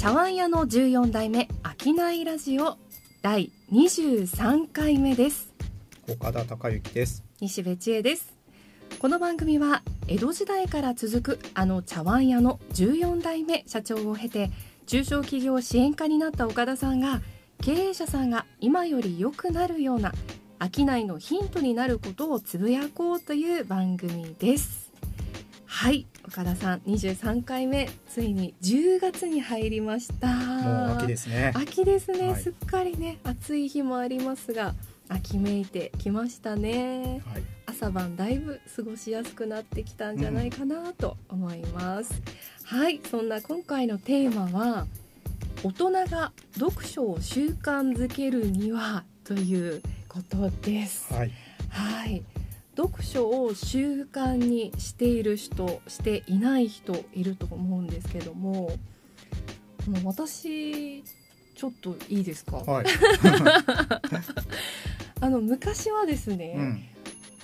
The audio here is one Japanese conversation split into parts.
茶碗屋の14代目商いラジオ第23回目です。岡田孝之です。西部千恵です。この番組は江戸時代から続くあの茶碗屋の14代目社長を経て中小企業支援課になった岡田さんが経営者さんが今より良くなるような商いのヒントになることをつぶやこうという番組ですはい岡田さん23回目ついに10月に入りました。もう秋ですね。秋ですね、はい。すっかりね暑い日もありますが秋めいてきましたね。はい。朝晩だいぶ過ごしやすくなってきたんじゃないかなと思います、はいそんな今回のテーマは大人が読書を習慣づけるにはということです。はい。はい読書を習慣にしている人していない人いると思うんですけども私ちょっといいですか、はい、あの昔はですね、うん、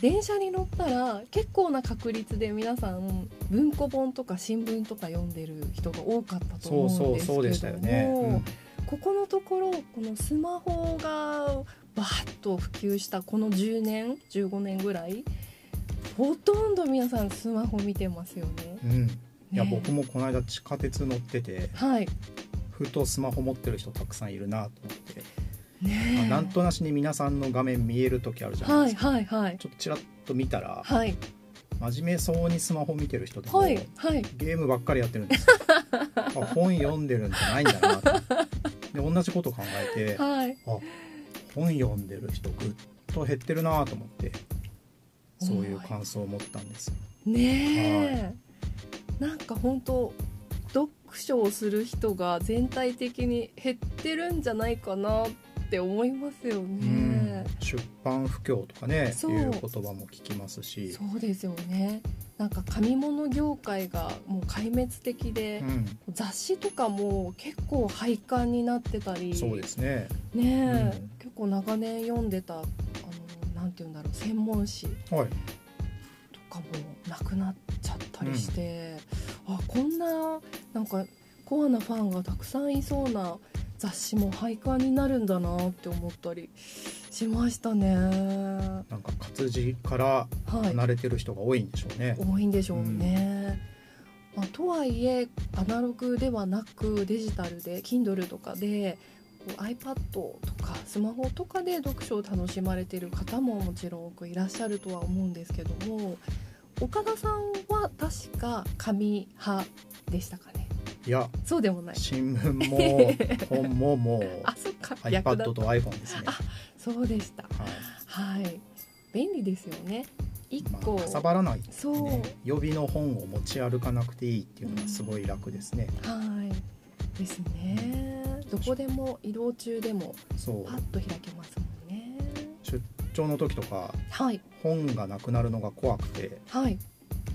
電車に乗ったら結構な確率で皆さん文庫本とか新聞とか読んでる人が多かったと思そううんですけどもここのところこのスマホがバーッと普及したこの10年15年ぐらいほとんど皆さんスマホ見てますよね。うん、うん、いやね。僕もこの間地下鉄乗っててはい。ふとスマホ持ってる人たくさんいるなと思って、ねえ。まあなんとなしに皆さんの画面見える時あるじゃないはいですか、はいはいちょっとちらっと見たらはい。真面目そうにスマホ見てる人でも、はいはい。ゲームばっかりやってるんです 本読んでるんじゃないんだなと。で同じこと考えてはい。あ本読んでる人ぐっと減ってるなと思ってそういう感想を持ったんですよ。ねえ、なんか本当読書をする人が全体的に減ってるんじゃないかなって思いますようん。ね。出版不況とかねそう。いう言葉も聞きますし。そうですよね。なんか紙物業界がもう壊滅的で、うん、雑誌とかも結構廃刊になってたり、そうですね。ねえ、うん。結構長年読んでたあのなんて言うんだろう専門誌はい。とかもなくなっちゃったりして、あこんななんかコアなファンがたくさんいそうな雑誌も廃刊になるんだなって思ったりしましたね。なんか活字からはい、離れてる人が多いんでしょうね、多いんでしょうね。まあ、とはいえアナログではなくデジタルで Kindle とかで iPad とかスマホとかで読書を楽しまれている方ももちろん多くいらっしゃるとは思うんですけども岡田さんは確か紙派でしたかね？いやそうでもない。新聞も本ももう あそっか iPad と iPhone ですね、あそうでした。はい。はい。便利ですよね。一個、まあ、かさばらない、ね、そう、予備の本を持ち歩かなくていいっていうのがすごい楽ですね、はいですね。どこでも移動中でもパッと開けますもんね。出張の時とかはい。本がなくなるのが怖くてはい。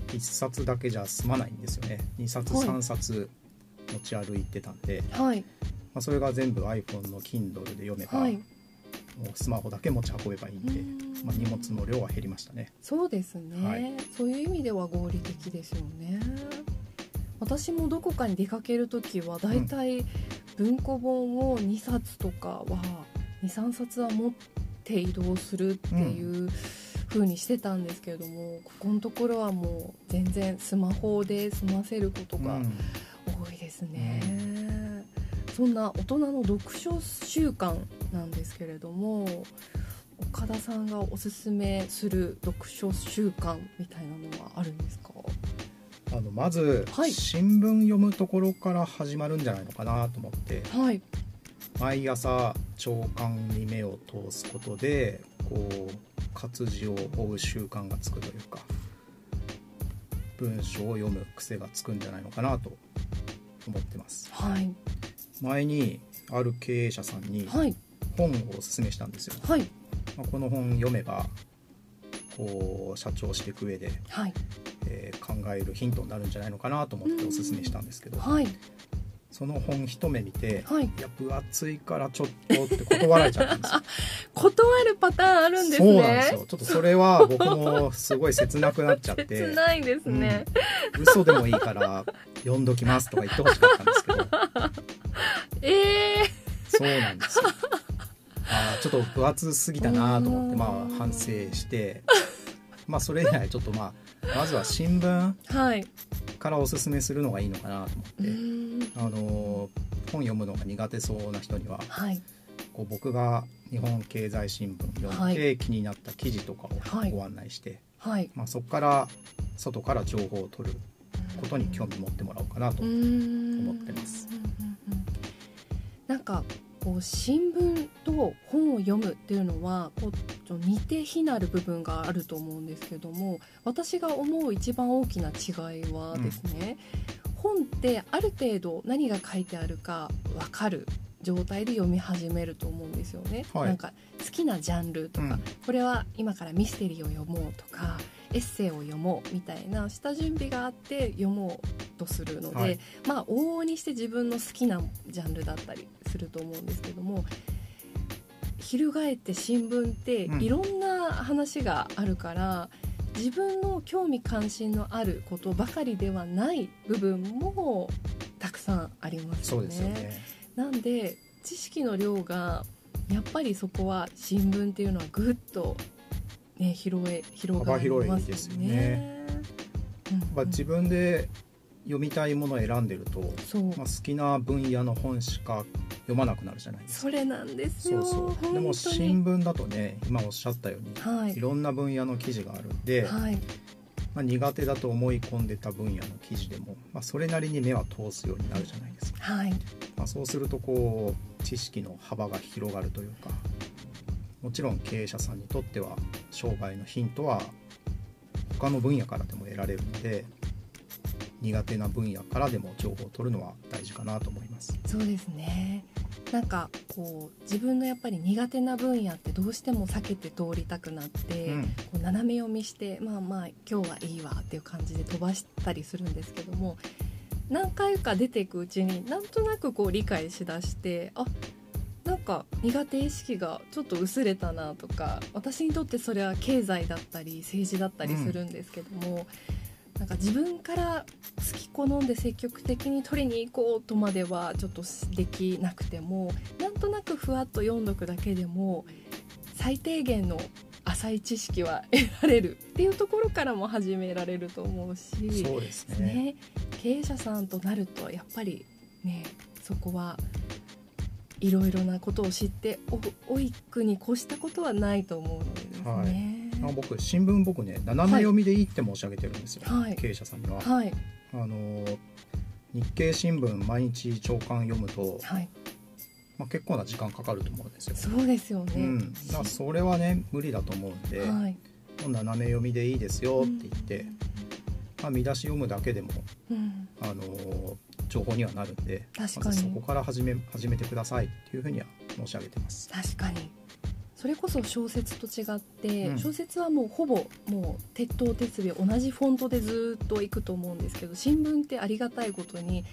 1冊だけじゃ済まないんですよね。2冊はい。3冊持ち歩いてたんで、はい。まあ、それが全部 iPhone の Kindle で読めば、はい。もうスマホだけ持ち運べばいいんで、うん。まあ、荷物の量は減りましたね。そうですね、はい。そういう意味では合理的ですよね私もどこかに出かける時はだいたい文庫本を2冊とかは23冊は持って移動するっていう風にしてたんですけれども、ここのところはもう全然スマホで済ませることがうん。多いですね、そんな大人の読書習慣なんですけれども岡田さんがおすすめする読書習慣みたいなのはあるんですか？あのまず、はい。新聞読むところから始まるんじゃないのかなと思って。はい。毎朝朝刊に目を通すことでこう活字を追う習慣がつくというか文章を読む癖がつくんじゃないのかなと思ってます。はい。前にある経営者さんにはい。本をおすすめしたんですよ、はい。まあこの本読めばこう社長していく上で、はいえー考えるヒントになるんじゃないのかなと思っておすすめしたんですけどはい。その本一目見てはい。いや分厚いからちょっとって断られちゃったんですよ。断るパターンあるんですね。そうなんですよ。ちょっとそれは僕もすごい切なくなっちゃって。切ないですね、うん。嘘でもいいから読んどきますとか言ってほしかったんですけど。ええそうなんですよ。あーちょっと分厚すぎたなと思ってうんまあ反省してまあそれ以来ちょっとまあ まずは新聞はい。からおすすめするのがいいのかなと思うって、ん。あの本読むのが苦手そうな人にははい。こう僕が日本経済新聞読んはで気になった記事とかはい。をご案内して、はい。まあ、そこから外から情報を取ることに興味持ってもらおうかなと、思思ってます。なんかこう新聞と本を読むっていうのはこうと似て非なる部分があると思うんですけども私が思う一番大きな違いはですね、本ってある程度何が書いてあるか分かる状態で読み始めると思うんですよね。はい。なんか好きなジャンルとか、うん。これは今からミステリーを読もうとかエッセイを読もうみたいな下準備があって読もうとするので、はい。まあ往々にして自分の好きなジャンルだったりすると思うんですけども翻って新聞ってうん。いろんな話があるから、自分の興味関心のあることばかりではない部分もたくさんありますよね。よね。なんで知識の量がやっぱりそこは新聞っていうのはぐっと、ね、広え広がりますよね。う自分で読みたいものを選んでると、まあ、好きな分野の本しか読まなくなるじゃないですか。それなんですよ。そうそう。でも新聞だとね今おっしゃったように、はい。いろんな分野の記事があるんで、はい。まあ、苦手だと思い込んでた分野の記事でも、まあ、それなりに目は通すようになるじゃないですか、はい。まあ、そうするとこう知識の幅が広がるというかもちろん経営者さんにとっては商売のヒントは他の分野からでも得られるので苦手な分野からでも情報を取るのは大事かなと思います。そうですね。なんかこう自分のやっぱり苦手な分野ってどうしても避けて通りたくなって、うん。こう斜め読みしてまあまあ今日はいいわっていう感じで飛ばしたりするんですけども何回か出ていくうちになんとなくこう理解しだしてあなんか苦手意識がちょっと薄れたなとか私にとってそれは経済だったり政治だったりするんですけども、なんか自分から好き好んで積極的に取りに行こうとまではちょっとできなくてもなんとなくふわっと読んどくだけでも最低限の浅い知識は得られるっていうところからも始められると思うしそうですねね経営者さんとなるとやっぱりねそこはいろいろなことを知っておおいくに越したことはないと思うのでですね。あ僕新聞僕ね斜め読みでいいって申し上げてるんですよ、はい経営者さんには。はいあの日経新聞毎日朝刊読むと、はいまあ、結構な時間かかると思うんですよ。そうですよね。うん、だからそれはね無理だと思うんで、はい。斜め読みでいいですよって言って、まあ、見出し読むだけでも、うん、あの情報にはなるんで確かにまずそこから始め始めてくださいっていうふうには申し上げてます。確かにそれこそ小説と違って、うん。小説はもうほぼもう鉄頭鉄尾同じフォントでずっといくと思うんですけど新聞ってありがたいことに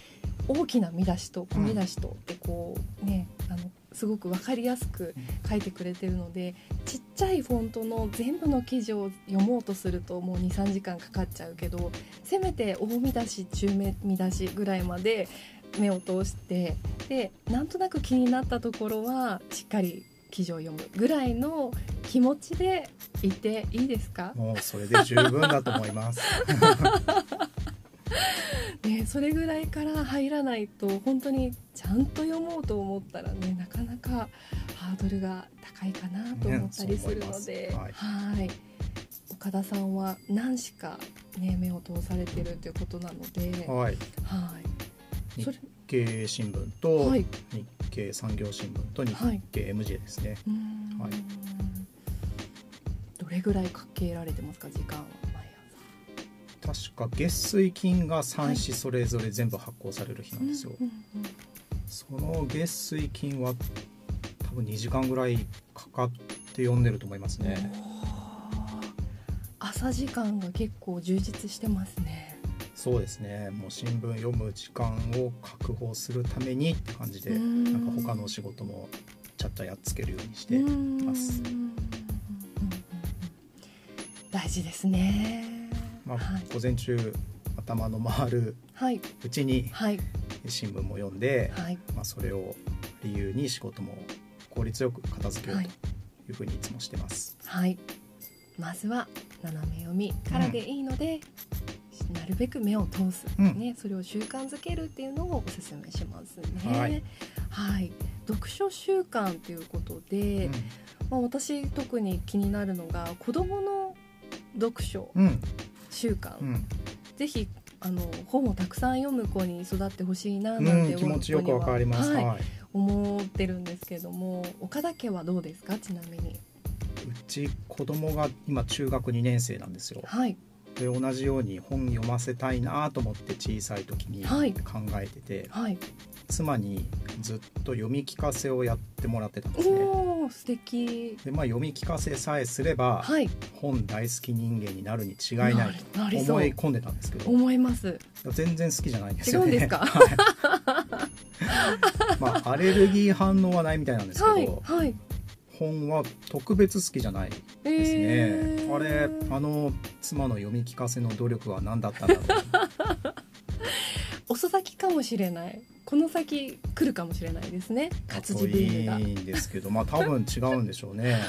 大きな見出しと小見出しとってこうねあのすごく分かりやすく書いてくれてるのでちっちゃいフォントの全部の記事を読もうとするともう23時間かかっちゃうけどせめて大見出し中目見出しぐらいまで目を通してでなんとなく気になったところはしっかり記事を読むぐらいの気持ちでいていいですか、もうそれで十分だと思います。ね、それぐらいから入らないと本当にちゃんと読もうと思ったらねなかなかハードルが高いかなと思ったりするので、ねはい。岡田さんは何しか、ね、目を通されてるということなので、はい、はい、日経新聞とはい。日経産業新聞と日はい経 MJ ですね。うーんはいどれぐらいかけられてますか時間は毎確か月水金が3紙それぞれ全部発行される日なんですよ。うんうんその月水金は多分2時間ぐらいかかって読んでると思いますうんね。朝時間が結構充実してますね。そうですね。もう新聞読む時間を確保するためにって感じで、うん。なんか他のお仕事もちゃっとやっつけるようにしてますうん。うんうん。うん大事ですね。まあはい、午前中頭の回るはい、うちにはい、新聞も読んで、はい。まあ、それを理由に仕事も効率よく片付けようとい。うふうにいつもしてます。はい。まずは斜め読みからでいいので、なるべく目を通す、うん。ね、それを習慣づけるっていうのをおすすめしますね。はい。はい。読書習慣ということで、まあ、私特に気になるのが子どもの読書うん。うん習慣、うん。ぜひあの本をたくさん読む子に育ってほしいなうなんてん、気持ちよくわかります。はい。はい。思ってるんですけども岡田家はどうですか？ちなみに。うち子供が今中学2年生なんですよ。はいで同じように本読ませたいなと思って小さい時にはい。考えてて、はい、妻にずっと読み聞かせをやってもらってたんですね。素敵。でまあ、読み聞かせさえすれば、はい。本大好き人間になるに違いないと思い込んでたんですけど思います。全然好きじゃないんです違よね。うんですか？はい。まあ、アレルギー反応はないみたいなんですけど、はいはい本は特別好きじゃないですね、えー。あれあの妻の読み聞かせの努力は何だったんだろう。遅咲きかもしれない。この先来るかもしれないですね。活字ブームが。いいんですけどまあ多分違うんでしょうね。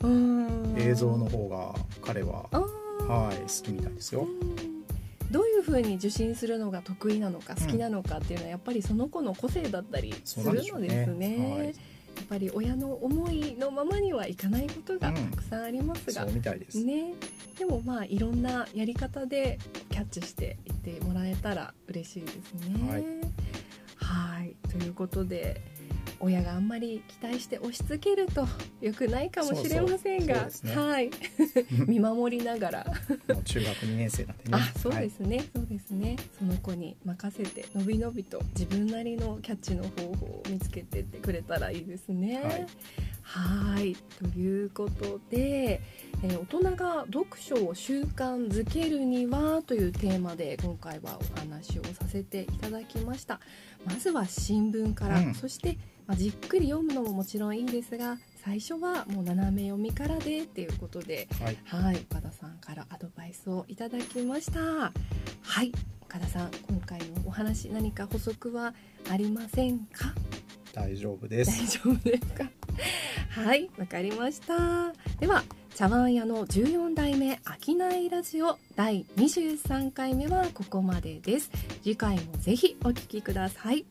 映像の方が彼ははい好きみたいですよ。うん。どういうふうに受信するのが得意なのか好きなのかっていうのはやっぱりその子の個性だったりするのですね。はい。やっぱり親の思いのままにはいかないことがたくさんありますが、そうみたいです、ね、でもまあいろんなやり方でキャッチしていってもらえたら嬉しいですね。はい。はい。ということで親があんまり期待して押し付けると良くないかもしれませんが。ね。はい、見守りながら。中学2年生なんでね。あそうですね、そうですね。その子に任せてのびのびと自分なりのキャッチの方法を見つけてってくれたらいいですね。はい。はい。ということで、えー大人が読書を習慣づけるにはというテーマで今回はお話をさせていただきました。まずは新聞から、うん。そして、まあ、じっくり読むのももちろんいいですが最初はもう斜め読みからでっていうことではいはい、岡田さんからアドバイスをいただきました。はい、岡田さん、今回のお話何か補足はありませんか？大丈夫です大丈夫ですか？はい、わかりました。では、茶碗屋の14代目商いラジオ第23回目はここまでです。次回もぜひお聞きください。